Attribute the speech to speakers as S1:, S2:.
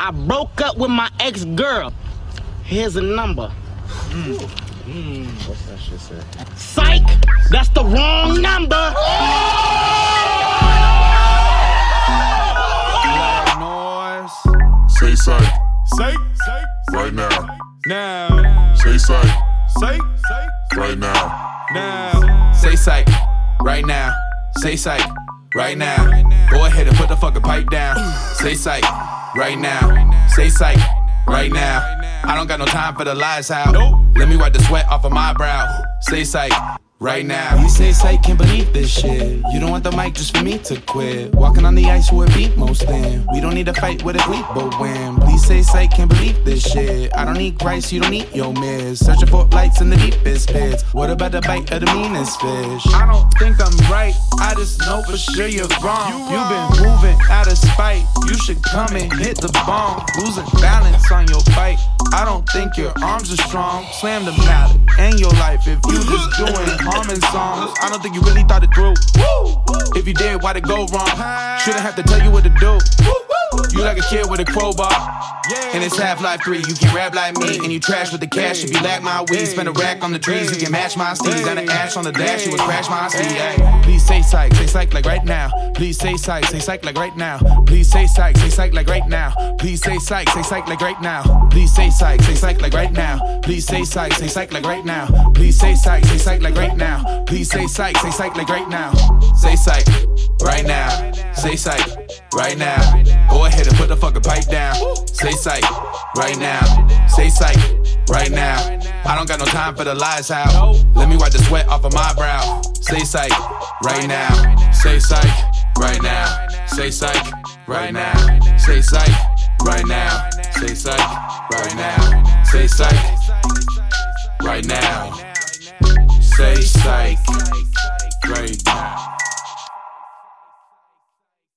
S1: I broke up with my ex girl. Here's a number.
S2: What's that shit say?
S1: Psych! That's the wrong number!
S3: Noise.
S4: Say psych
S3: Say, say,
S4: right now.
S3: now.
S4: Say psych
S3: Say, say,
S4: right now.
S3: now.
S5: Say psych right now. Say psych right now. Go ahead and put the fucking pipe down. Say psych right now. Say psych right now. I don't got no time for the lies out. Let me wipe the sweat off of my brow. Say psych right now. You say psych, can't believe this shit. You don't want the mic just for me to quit. Walking on the ice with beat most in. We don't need to fight with a cleat, but win. Please say psych, can't believe this shit. I don't need Christ, you don't need your miss. Searching for lights in the deepest pits. What about the bite of the meanest fish? I don't think I'm right. I just know for sure you're wrong. You've been moving out of spite. Should come and hit the bomb. Losing balance on your bike. I don't think your arms are strong. Slam the mallet and your life if you just doing harming songs. I don't think you really thought it through. If you did, why'd it go wrong? Shouldn't have to tell you what to do. You like a kid with a crowbar. And it's Half Life 3. You can rap like me, and you trash with the cash. If you lack my weed, spend a rack on the trees. You can match my steeds. And the ash on the dash, you would crash my speed. Ay. Please say psych, say psych like right now. Please say psych, say psych like right now. Please say psych, say psych like right now. Please say psych, say psych like right now. Please say psych, say psych like right now. Please say psych, say psych like right now. Please say psych, say psych like right now. Please say psych, say psych like right now. Say psych right now. Say psych right now. Go ahead and put the fucking pipe down. Say psych right now. Say psych right now. I don't got no time for the lies out. Let me wipe the sweat off of my brow. Say psych right now. Say psych right now. Say psych right now. Say psych right now. Say psych right now. Say